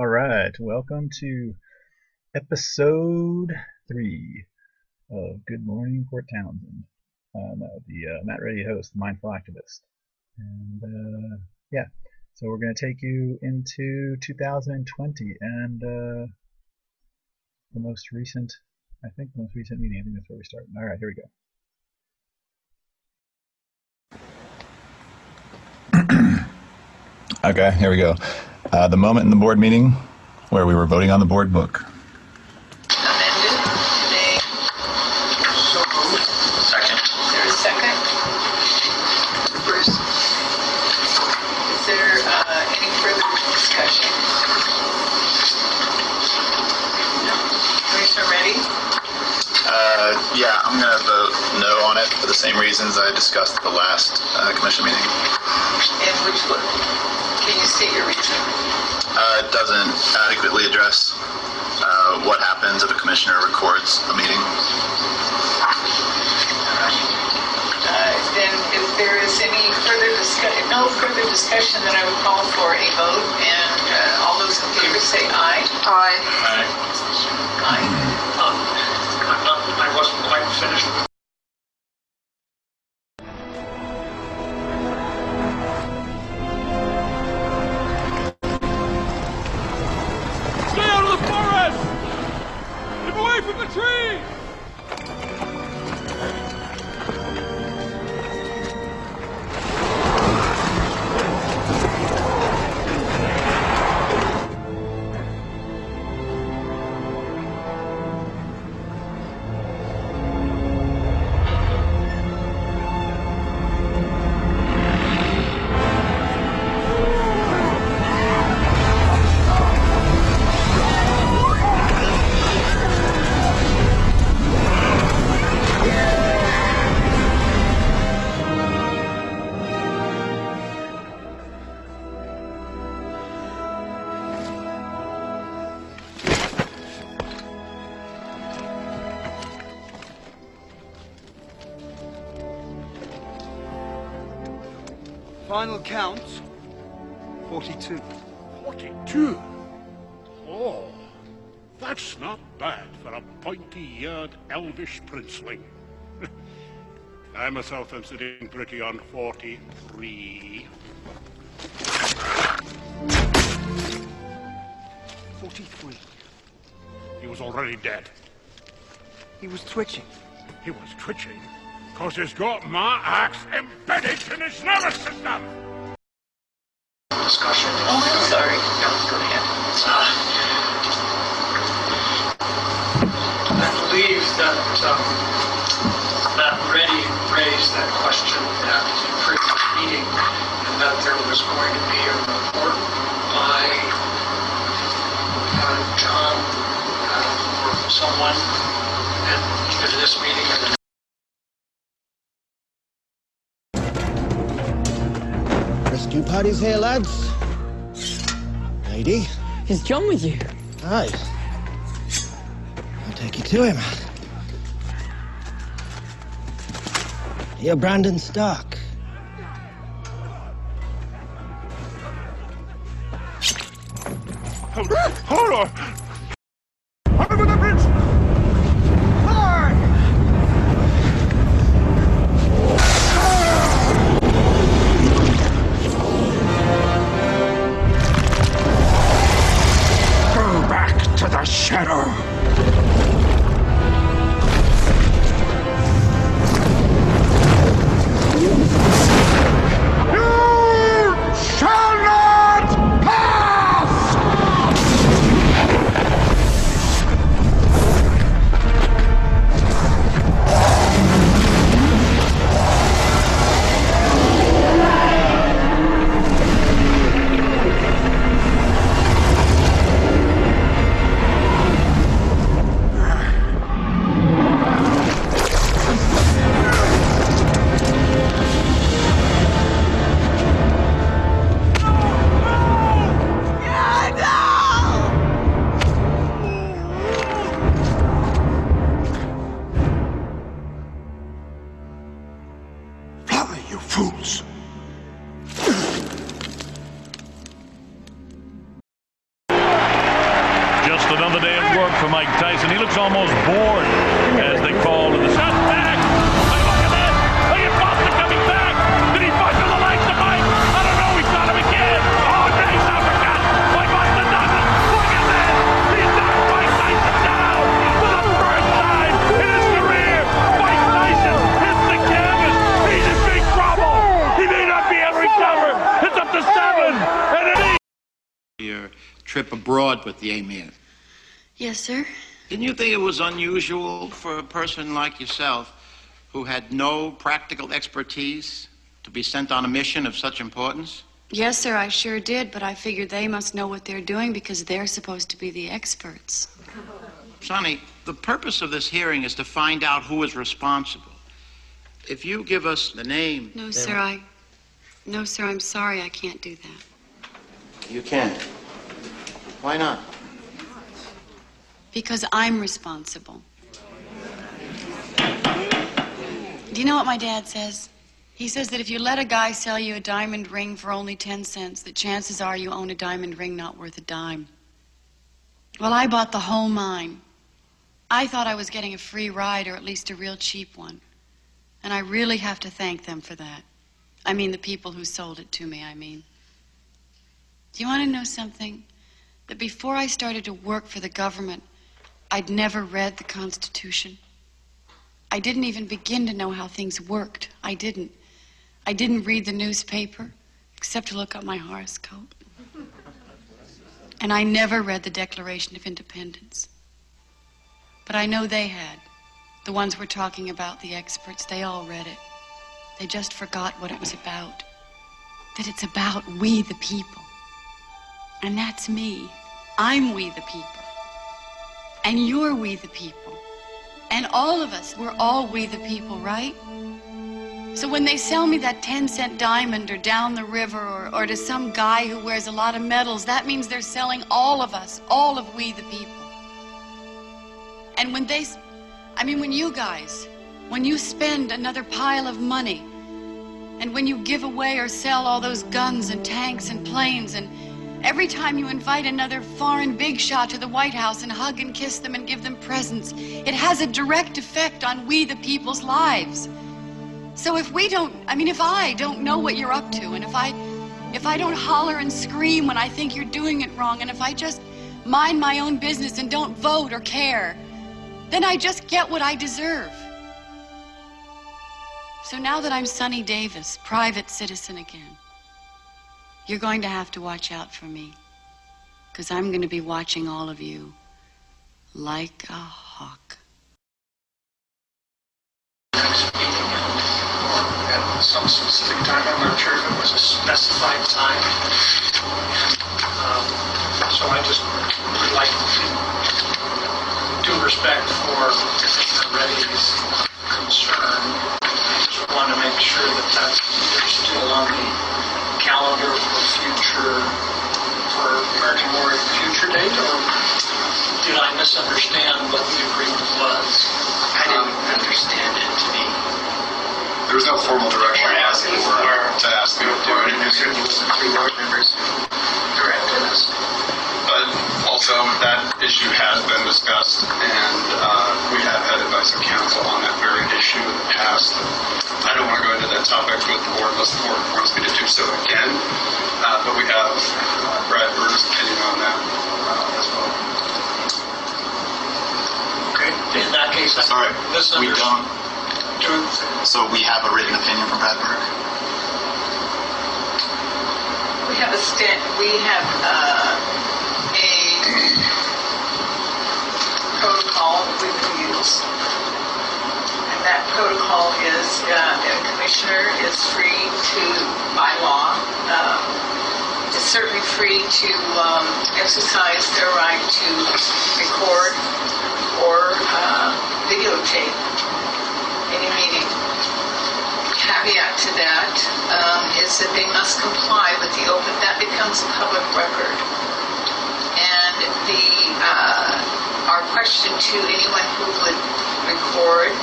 All right, welcome to episode three of Good Morning Port Townsend. Uh, no, the uh, Matt Reddy host, Mindful Activist. And uh, yeah, so we're going to take you into 2020 and uh, the most recent, I think the most recent meeting. I think that's where we start. All right, here we go. Okay, here we go. Uh, the moment in the board meeting where we were voting on the board book. amended today. So moved. Second. Is there a second? Bruce? Is there uh, any further discussion? No. Commissioner Reddy? Uh, yeah, I'm going to vote no on it for the same reasons I discussed at the last uh, commission meeting. And which one? Can you state your reason? Uh, doesn't adequately address uh, what happens if a commissioner records a meeting. Uh, Then if there is any further discussion, no further discussion, then I would call for a vote. And uh, all those in favor say aye. Aye. Aye. Um, I'm not, I wasn't quite finished Final count 42. 42? Oh, that's not bad for a pointy-eared elvish princeling. I myself am sitting pretty on 43. 43. He was already dead. He was twitching. He was twitching, cause he's got my axe embedded in his nervous system! discussion. Oh, I'm sorry. No, Go ahead. I believe that, um, that Reddy raised that question at the previous meeting, and that there was going to be a report by uh, John uh, or someone at either this meeting or parties here, lads. Lady, Is John with you? aye. I'll take you to him. You're Brandon Stark. Hold on! Not be able to recover. It's up to seven. And then he your trip abroad with the Emir. Yes, sir. Didn't you think it was unusual for a person like yourself, who had no practical expertise, to be sent on a mission of such importance? Yes, sir, I sure did, but I figured they must know what they're doing because they're supposed to be the experts. Sunny, the purpose of this hearing is to find out who is responsible. If you give us the name. No, sir, I. No, sir, I'm sorry, I can't do that. You can. Why not? Because I'm responsible. Do you know what my dad says? He says that if you let a guy sell you a diamond ring for only 10 cents, the chances are you own a diamond ring not worth a dime. Well, I bought the whole mine. I thought I was getting a free ride or at least a real cheap one. And I really have to thank them for that. I mean, the people who sold it to me, I mean. Do you want to know something? That before I started to work for the government, I'd never read the Constitution. I didn't even begin to know how things worked. I didn't. I didn't read the newspaper, except to look up my horoscope. And I never read the Declaration of Independence. But I know they had. The ones we're talking about, the experts, they all read it. They just forgot what it was about. That it's about we the people. And that's me. I'm we the people. And you're we the people. And all of us, we're all we the people, right? So when they sell me that 10 cent diamond or down the river or, or to some guy who wears a lot of medals, that means they're selling all of us, all of we the people. And when they, I mean, when you guys, when you spend another pile of money, and when you give away or sell all those guns and tanks and planes, and every time you invite another foreign big shot to the White House and hug and kiss them and give them presents, it has a direct effect on we the people's lives. So if we don't, I mean, if I don't know what you're up to, and if I, if I don't holler and scream when I think you're doing it wrong, and if I just mind my own business and don't vote or care, then I just get what I deserve. So now that I'm Sunny Davis, private citizen again, you're going to have to watch out for me. Because I'm going to be watching all of you like a hawk. at some specific time. I'm not sure if it was a specified time. Um, So I just would like due respect for. Reddy's concern. I just want to make sure that that's still on the calendar for future, for American Memorial future date, or did I misunderstand what the agreement was? I didn't understand it to be. There was no formal direction We're asking for, to ask me to do it. there's going in that Sorry, we don't. misunderstood. So we have a written opinion from Brad Berg? We have a sta, we have, uh, a protocol we would use. And that protocol is, uh, that a commissioner is free to, by law, um, is certainly free to, um, exercise their right to record or, uh, videotape any meeting caveat to that um, is that they must comply with the open, that becomes a public record. And the, uh, our question to anyone who would record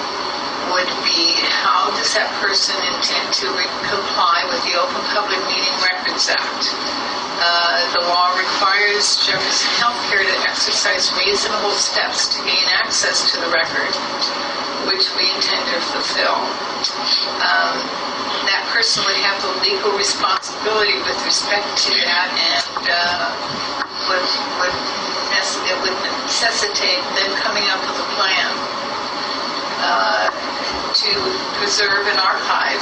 would be, how does that person intend to comply with the Open Public Meeting Records Act? Uh, The law requires Jefferson Healthcare to exercise reasonable steps to gain access to the record, which we intend to fulfill. Um, that person would have the legal responsibility with respect to that and uh, would, would, it would necessitate them coming up with a plan uh, to preserve and archive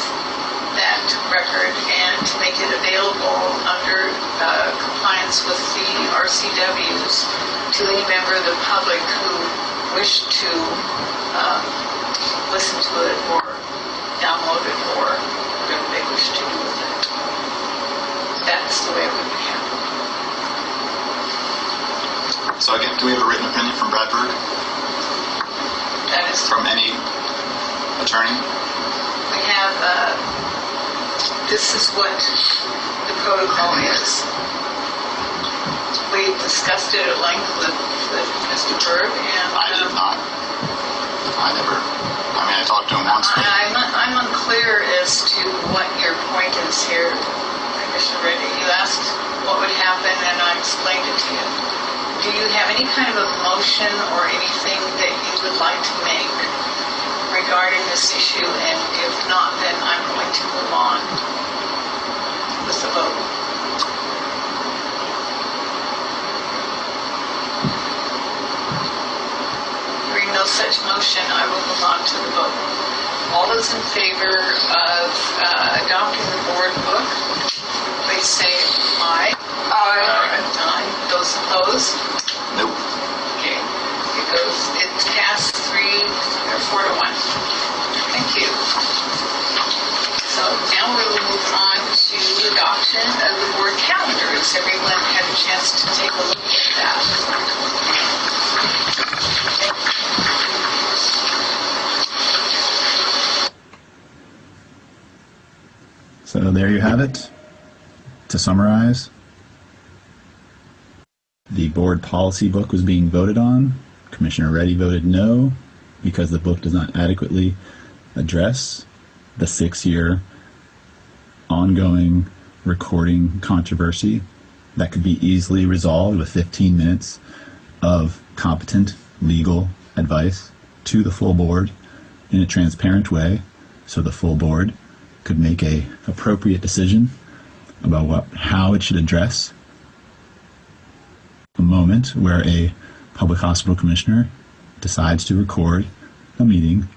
record and to make it available under uh, compliance with the RCWs to any member of the public who wish to um, listen to it or download it or whatever they wish to do with it. That's the way it would be handled. So again, do we have a written opinion from Brad Berg? That is, From any attorney? we have, uh, this is what the protocol is. We discussed it at length with, with Mr. Berg and. I did um, not. I never, I mean, I talked to him once, but I- I'm, I'm unclear as to what your point is here, Commissioner Reddy. You asked what would happen, and I explained it to you. Do you have any kind of a motion or anything that you would like to make regarding this issue? And if not, then I'm going to move on with the. Hearing no such motion, I will move on to the vote. All those in favor of uh, adopting the board book, please say aye. Aye. Aye. Those opposed? nope. Okay. It goes, it passed three, or four to one. Of the board calendar. Has everyone had a chance to take a look at that? So there you have it. To summarize, the board policy book was being voted on. Commissioner Reddy voted no because the book does not adequately address the six year ongoing recording controversy that could be easily resolved with 15 minutes of competent legal advice to the full board in a transparent way so the full board could make a appropriate decision about what how it should address a moment where a public hospital commissioner decides to record a meeting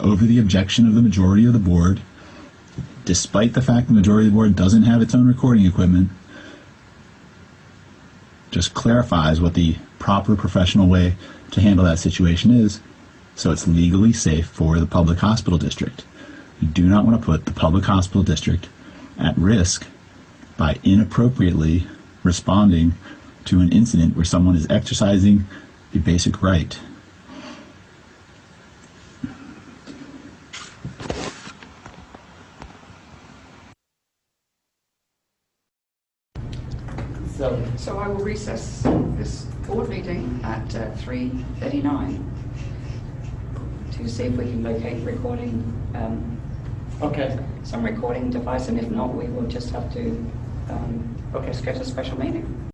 over the objection of the majority of the board despite the fact the majority of the board doesn't have its own recording equipment just clarifies what the proper professional way to handle that situation is so it's legally safe for the public hospital district. You do not want to put the public hospital district at risk by inappropriately responding to an incident where someone is exercising a basic right. So, so I will recess this board meeting at uh, 3:39 to see if we can locate recording, um, Okay. some recording device, and if not, we will just have to um, Okay. schedule a special meeting.